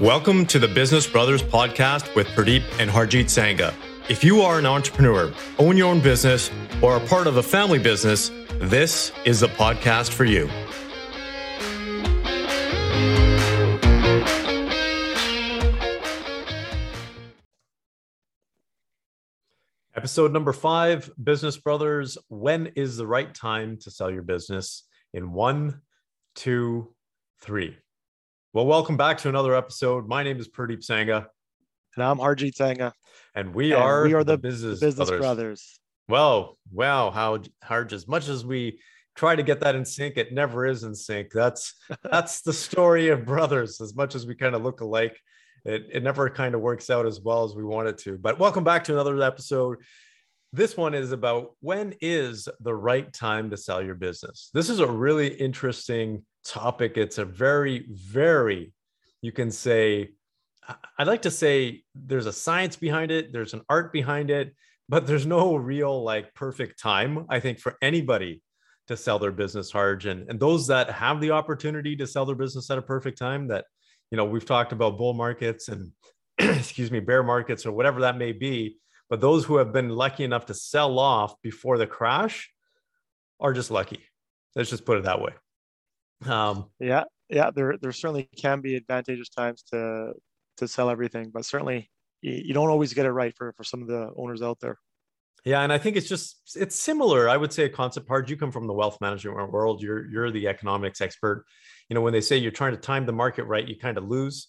Welcome to the Business Brothers podcast with Pradeep and Harjeet Sangha. If you are an entrepreneur, own your own business, or are part of a family business, this is the podcast for you. Episode number five Business Brothers When is the right time to sell your business? In one, two, three. Well, welcome back to another episode. My name is Pradeep Sangha. And I'm Harjeet Sangha. And we and are we are the, the business, business brothers. brothers. Well, wow, how hard as much as we try to get that in sync, it never is in sync. That's that's the story of brothers. As much as we kind of look alike, it, it never kind of works out as well as we want it to. But welcome back to another episode. This one is about when is the right time to sell your business. This is a really interesting topic. It's a very, very, you can say, I'd like to say there's a science behind it, there's an art behind it, but there's no real like perfect time, I think, for anybody to sell their business Harj. And, and those that have the opportunity to sell their business at a perfect time that you know we've talked about bull markets and excuse me bear markets or whatever that may be but those who have been lucky enough to sell off before the crash are just lucky let's just put it that way um, yeah yeah there there certainly can be advantageous times to to sell everything but certainly you, don't always get it right for for some of the owners out there yeah, and I think it's just it's similar. I would say a concept part. You come from the wealth management world. You're you're the economics expert you know when they say you're trying to time the market right you kind of lose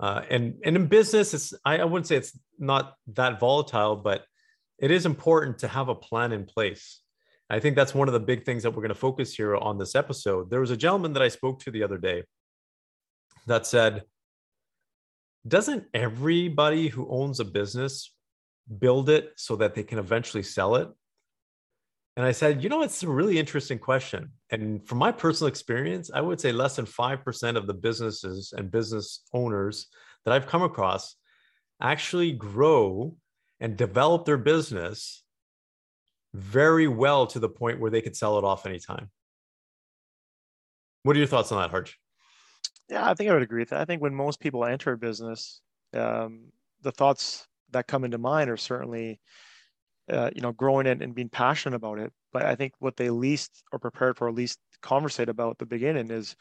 uh, and and in business it's I, I wouldn't say it's not that volatile but it is important to have a plan in place i think that's one of the big things that we're going to focus here on this episode there was a gentleman that i spoke to the other day that said doesn't everybody who owns a business build it so that they can eventually sell it and I said, you know, it's a really interesting question. And from my personal experience, I would say less than 5% of the businesses and business owners that I've come across actually grow and develop their business very well to the point where they could sell it off anytime. What are your thoughts on that, Harj? Yeah, I think I would agree with that. I think when most people enter a business, um, the thoughts that come into mind are certainly uh, you know, growing it and being passionate about it. But I think what they least are prepared for, at least conversate about at the beginning, is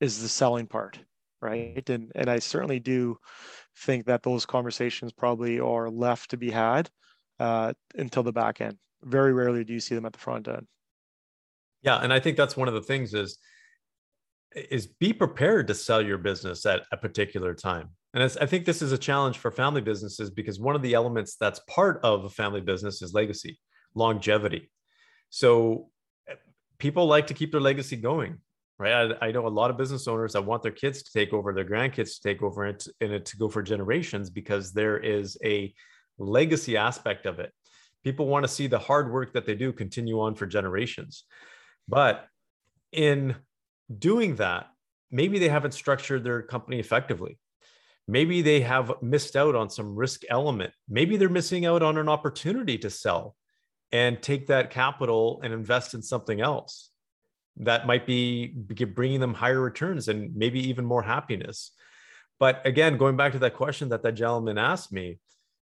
is the selling part, right? And and I certainly do think that those conversations probably are left to be had uh, until the back end. Very rarely do you see them at the front end. Yeah, and I think that's one of the things is is be prepared to sell your business at a particular time and I think this is a challenge for family businesses because one of the elements that's part of a family business is legacy, longevity. So eh, people like to keep their legacy going, right? I, I know a lot of business owners that want their kids to take over, their grandkids to take over it and it to go for generations because there is a legacy aspect of it. People want to see the hard work that they do continue on for generations. But in doing that, maybe they haven't structured their company effectively maybe they have missed out on some risk element maybe they're missing out on an opportunity to sell and take that capital and invest in something else that might be bringing them higher returns and maybe even more happiness but again going back to that question that that gentleman asked me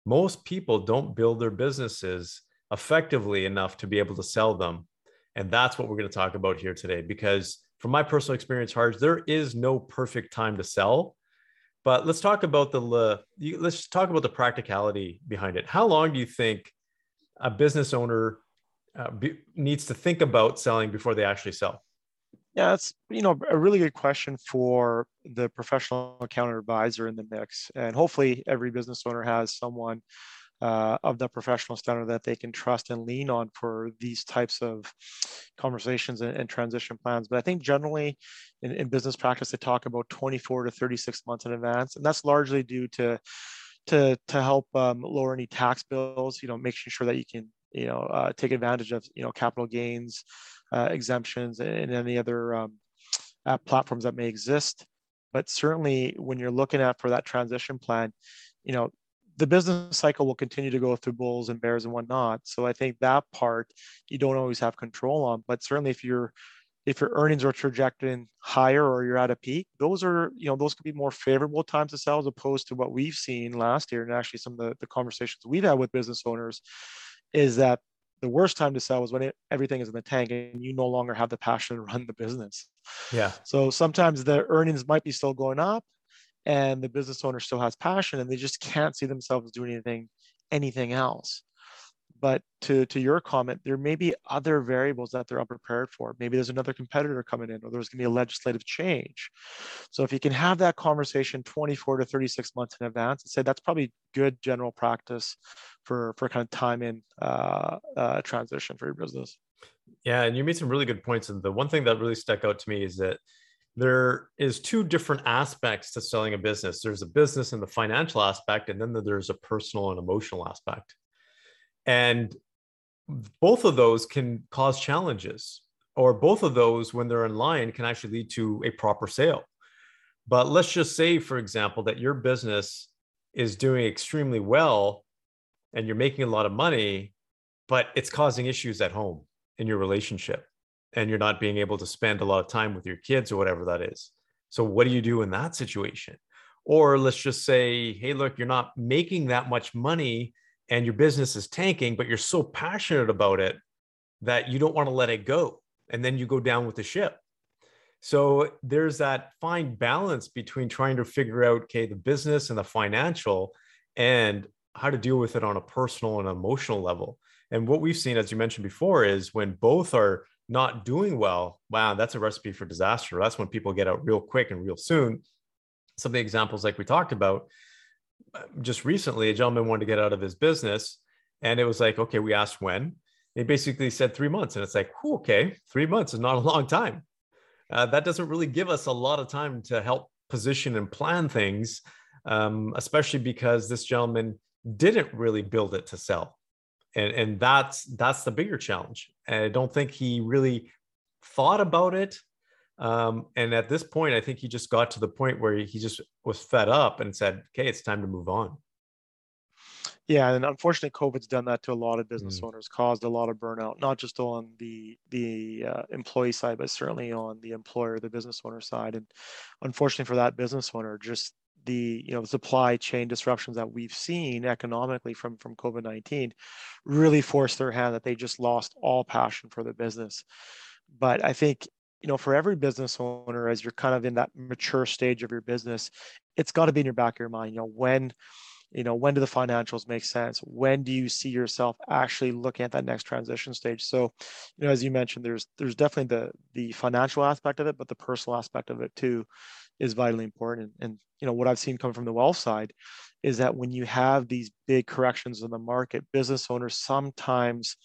most people don't build their businesses effectively enough to be able to sell them and that's what we're going to talk about here today because from my personal experience Harj there is no perfect time to sell but let's talk about the let's talk about the practicality behind it. How long do you think a business owner uh, be, needs to think about selling before they actually sell? Yeah, that's you know a really good question for the professional accountant advisor in the mix, and hopefully every business owner has someone uh, of the professional standard that they can trust and lean on for these types of conversations and, and transition plans. But I think generally in, in, business practice, they talk about 24 to 36 months in advance, and that's largely due to to to help um, lower any tax bills. You know, making sure that you can you know uh, take advantage of you know capital gains uh, exemptions and any other um, uh, platforms that may exist. But certainly, when you're looking at for that transition plan, you know the business cycle will continue to go through bulls and bears and whatnot. So I think that part you don't always have control on. But certainly, if you're if your earnings are trajecting higher or you're at a peak, those are, you know, those could be more favorable times to sell as opposed to what we've seen last year. And actually some of the, the conversations we've had with business owners is that the worst time to sell is when it, everything is in the tank and you no longer have the passion to run the business. Yeah. So sometimes the earnings might be still going up and the business owner still has passion and they just can't see themselves doing anything anything else but to to your comment there may be other variables that they're unprepared for. Maybe there's another competitor coming in or there's going to be a legislative change. So if you can have that conversation 24 to 36 months in advance and say that's probably good general practice for for kind of time in uh, uh, transition for your business. Yeah and you made some really good points and the one thing that really stuck out to me is that there is two different aspects to selling a business. There's a business and the financial aspect and then there's a personal and emotional aspect and both of those can cause challenges, or both of those, when they're in line, can actually lead to a proper sale. But let's just say, for example, that your business is doing extremely well and you're making a lot of money, but it's causing issues at home in your relationship and you're not being able to spend a lot of time with your kids or whatever that is. So, what do you do in that situation? Or let's just say, hey, look, you're not making that much money and your business is tanking, but you're so passionate about it that you don't want to let it go. And then you go down with the ship. So there's that fine balance between trying to figure out, okay, the business and the financial and how to deal with it on a personal and emotional level. And what we've seen, as you mentioned before, is when both are not doing well, wow, that's a recipe for disaster. That's when people get out real quick and real soon. Some of the examples, like we talked about, just recently, a gentleman wanted to get out of his business, and it was like, okay, we asked when. He basically said three months, and it's like, okay, three months is not a long time. Uh, that doesn't really give us a lot of time to help position and plan things, um, especially because this gentleman didn't really build it to sell, and and that's that's the bigger challenge. And I don't think he really thought about it um, and at this point, I think he just got to the point where he just was fed up and said, okay, it's time to move on. Yeah, and unfortunately, COVID's done that to a lot of business mm. owners, caused a lot of burnout, not just on the the uh, employee side, but certainly on the employer, the business owner side. And unfortunately for that business owner, just the you know supply chain disruptions that we've seen economically from from COVID nineteen really forced their hand that they just lost all passion for the business. But I think you know, for every business owner, as you're kind of in that mature stage of your business, it's got to be in your back of your mind. You know, when, you know, when do the financials make sense? When do you see yourself actually looking at that next transition stage? So, you know, as you mentioned, there's there's definitely the the financial aspect of it, but the personal aspect of it too is vitally important. And, and you know, what I've seen come from the wealth side is that when you have these big corrections in the market, business owners sometimes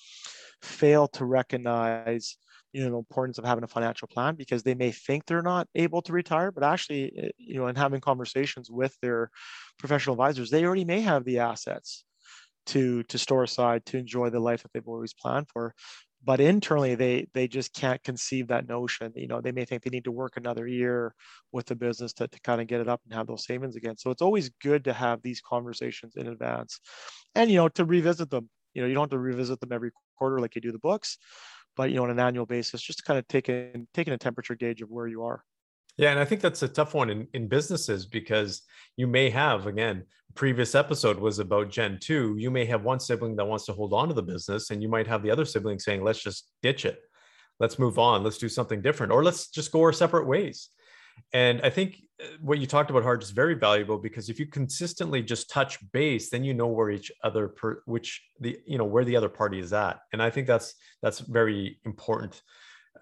fail to recognize you know the importance of having a financial plan because they may think they're not able to retire but actually eh, you know in having conversations with their professional advisors they already may have the assets to to store aside to enjoy the life that they've always planned for. But internally they they just can't conceive that notion. You know they may think they need to work another year with the business to, to kind of get it up and have those savings again. So it's always good to have these conversations in advance. And you know to revisit them. You know you don't have to revisit them every quarter like you do the books but you know on an annual basis just kind of taking taking a temperature gauge of where you are. Yeah and i think that's a tough one in, in businesses because you may have again previous episode was about gen 2 you may have one sibling that wants to hold on to the business and you might have the other sibling saying let's just ditch it. Let's move on. Let's do something different or let's just go our separate ways and I think uh, what you talked about, Harj, is very valuable because if you consistently just touch base, then you know where each other, per, which the you know where the other party is at, and I think that's that's very important.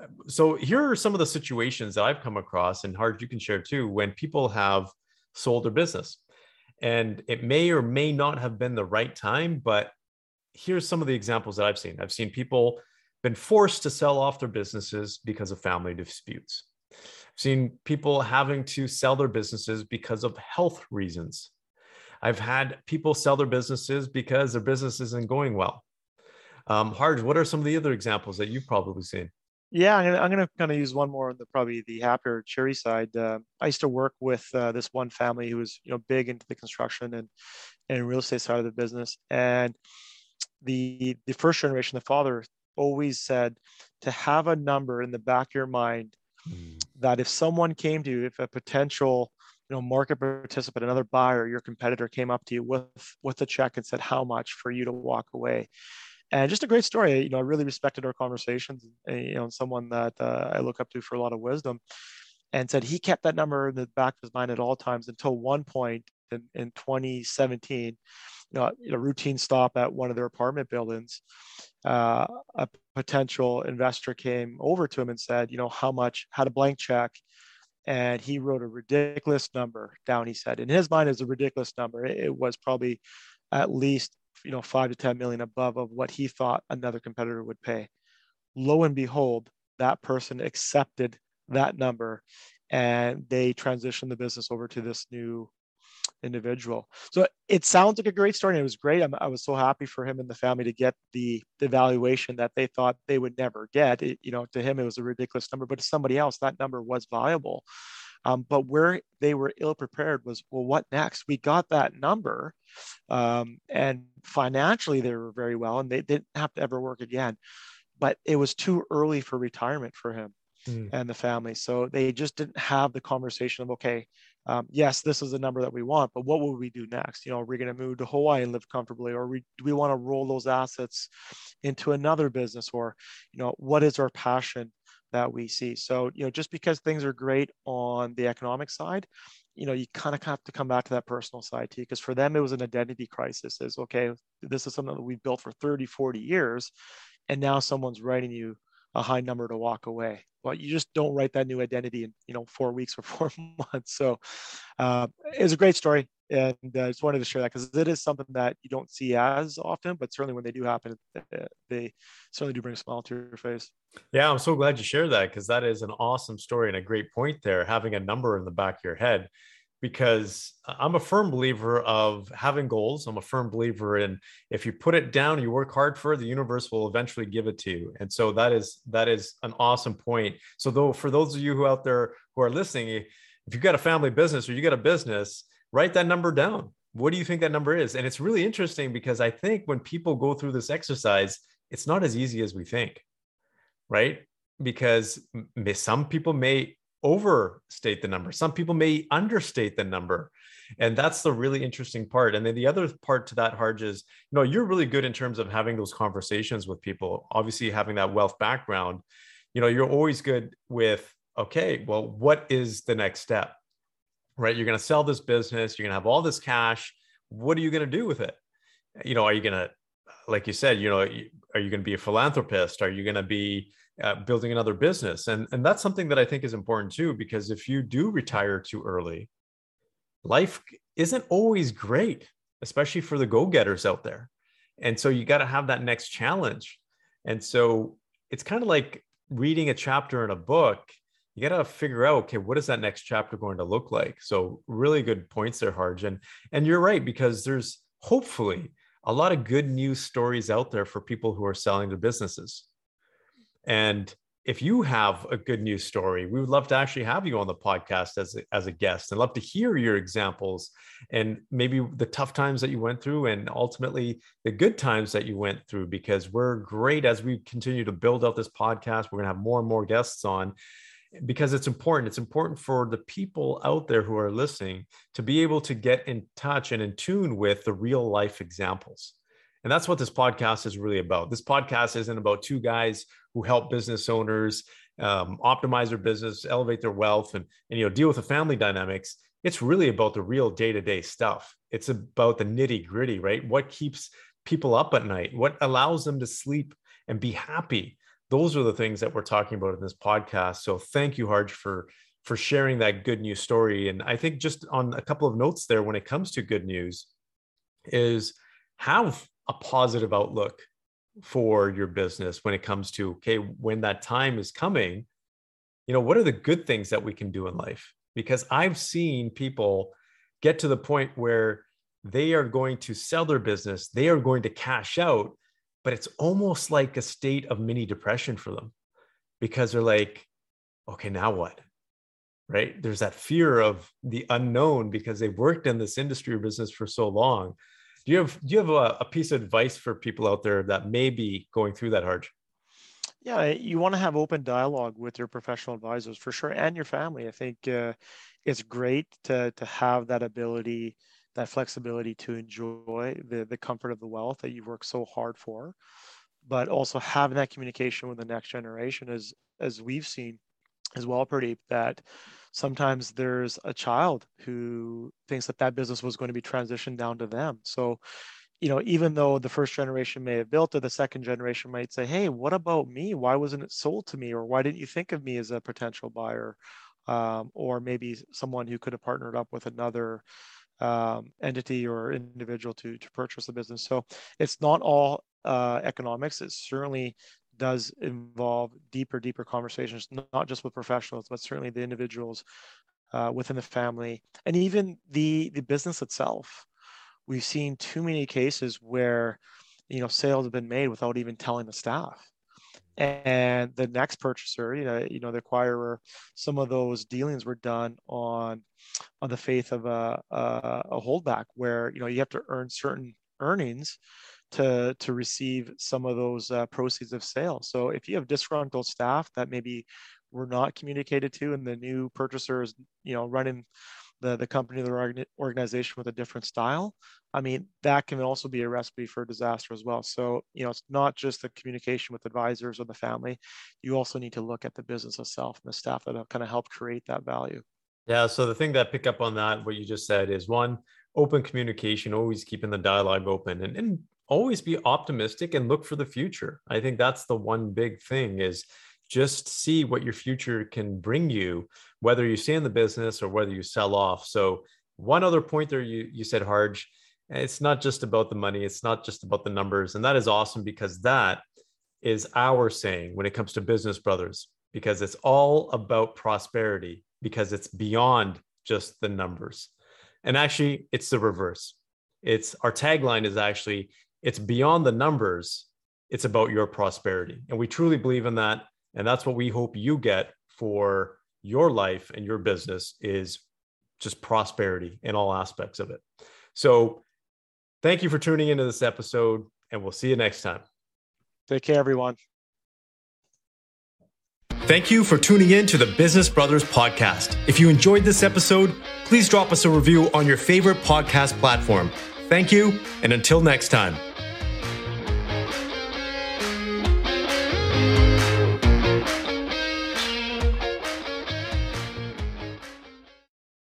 Uh, so here are some of the situations that I've come across, and Harj, you can share too, when people have sold their business, and it may or may not have been the right time, but here's some of the examples that I've seen. I've seen people been forced to sell off their businesses because of family disputes seen people having to sell their businesses because of health reasons. I've had people sell their businesses because their business isn't going well. Um, Harj, what are some of the other examples that you've probably seen? Yeah, I'm gonna, I'm gonna kind of use one more on the probably the happier cheery side. Uh, I used to work with uh, this one family who was you know big into the construction and and real estate side of the business, and the the first generation, the father always said to have a number in the back of your mind mm. That if someone came to you, if a potential you know market participant another buyer your competitor came up to you with with a check and said how much for you to walk away? And just a great story. You know i really respected our conversations you know someone that uh, i look up to for a lot of wisdom and said he kept that number in the back of his mind at all times until one point in, in 2017 you know, a routine stop at one of their apartment buildings uh, a potential investor came over to him and said you know how much had a blank check and he wrote a ridiculous number down. He said, in his mind, is a ridiculous number. It, was probably at least you know five to ten million above of what he thought another competitor would pay. Lo and behold, that person accepted that number, and they transitioned the business over to this new individual. So it sounds like a great story. And it was great. I'm, i was so happy for him and the family to get the, the valuation that they thought they would never get. It, you know, to him, it was a ridiculous number, but to somebody else, that number was valuable. Um, but where they were ill prepared was, well, what next? We got that number, um, and financially they were very well, and they didn't have to ever work again. But it was too early for retirement for him mm. and the family, so they just didn't have the conversation of, okay, um, yes, this is the number that we want, but what will we do next? You know, are we going to move to Hawaii and live comfortably, or we, do we want to roll those assets into another business, or you know, what is our passion that we see? So, you know, just because things are great on the economic side, you know, you kind of have to come back to that personal side too, because for them it was an identity crisis. Is okay, this is something that we've built for 30, 40 years, and now someone's writing you a high number to walk away well you just don't write that new identity in you know four weeks or four months so uh, it's a great story and uh, I just wanted to share that because it is something that you don't see as often, but certainly when they do happen, they certainly do bring a smile to your face. Yeah, I'm so glad you shared that because that is an awesome story and a great point there. Having a number in the back of your head, because I'm a firm believer of having goals. I'm a firm believer in if you put it down, you work hard for it, the universe will eventually give it to you. And so that is that is an awesome point. So though for those of you who out there who are listening, if you've got a family business or you got a business, write that number down. What do you think that number is? And it's really interesting because I think when people go through this exercise, it's not as easy as we think, right? Because some people may overstate the number. Some people may understate the number. And that's the really interesting part. And then the other part to that, Harj, is you know, you're really good in terms of having those conversations with people. Obviously, having that wealth background, you know, you're always good with, okay, well, what is the next step? Right? You're going to sell this business, you're going to have all this cash. What are you going to do with it? You know, are you going to, like you said, you know, are you going to be a philanthropist? Are you going to be uh, building another business. And and that's something that i think is important too because if you do retire too early life isn't always great especially for the go-getters out there. And so you got to have that next challenge. And so it's kind of like reading a chapter in a book you got to figure out okay what is that next chapter going to look like? So really good points there harj. And and you're right because there's hopefully a lot of good news stories out there for people who are selling their businesses and if you have a good news story, we would love to actually have you on the podcast as a, as a guest and love to hear your examples and maybe the tough times that you went through and ultimately the good times that you went through because we're great as we continue to build out this podcast. We're going to have more and more guests on because it's important. It's important for the people out there who are listening to be able to get in touch and in tune with the real life examples. And that's what this podcast is really about. This podcast isn't about two guys who help business owners um, optimize their business, elevate their wealth, and, and you know deal with the family dynamics. It's really about the real day to day stuff. It's about the nitty gritty, right? What keeps people up at night? What allows them to sleep and be happy? Those are the things that we're talking about in this podcast. So thank you, Harj, for for sharing that good news story. And I think just on a couple of notes there, when it comes to good news, is have a positive outlook for your business when it comes to okay when that time is coming you know what are the good things that we can do in life? Because i've seen people get to the point where they are going to sell their business they are going to cash out but it's almost like a state of mini depression for them because they're like okay now what? Right? There's that fear of the unknown because they've worked in this industry or business for so long do you have do you have a, a, piece of advice for people out there that may be going through that Harj Yeah, you want to have open dialogue with your professional advisors for sure, and your family. I think uh, it's great to to have that ability, that flexibility to enjoy the the comfort of the wealth that you've worked so hard for, but also having that communication with the next generation, as as we've seen as well, Pradeep, that sometimes there's a child who thinks that that business was going to be transitioned down to them. So you know, even though the first generation may have built it, the second generation might say, "Hey, what about me? Why wasn't it sold to me? Or why didn't you think of me as a potential buyer?" Um, or maybe someone who could have partnered up with another um, entity or individual to to purchase the business. So it's not all uh, economics. It's certainly does involve deeper, deeper conversations, not just with professionals, but certainly the individuals uh, within the family and even the the business itself. We've seen too many cases where you know sales have been made without even telling the staff. And the next purchaser you know you know the acquirer some of those dealings were done on on the faith of a, a, a holdback where you know you have to earn certain earnings to to receive some of those uh, proceeds of sale so if you have disgruntled staff that maybe were not communicated to and the new purchaser is you know running the, the company, the organization with a different style, I mean, that can also be a recipe for disaster as well. So, you know, it's not just the communication with advisors or the family. You also need to look at the business itself and the staff that have kind of helped create that value. Yeah. So the thing that pick up on that, what you just said is one, open communication, always keeping the dialogue open and, and always be optimistic and look for the future. I think that's the one big thing is just see what your future can bring you, whether you stay in the business or whether you sell off. So, one other point there you, you said, Harj, it's not just about the money, it's not just about the numbers. And that is awesome because that is our saying when it comes to Business Brothers, because it's all about prosperity, because it's beyond just the numbers. And actually, it's the reverse. It's our tagline is actually, it's beyond the numbers, it's about your prosperity. And we truly believe in that. And that's what we hope you get for your life and your business is just prosperity in all aspects of it. So thank you for tuning into this episode and we'll see you next time. Take care, everyone. Thank you for tuning in to the Business Brothers podcast. If you enjoyed this episode, please drop us a review on your favorite podcast platform. Thank you, and until next time.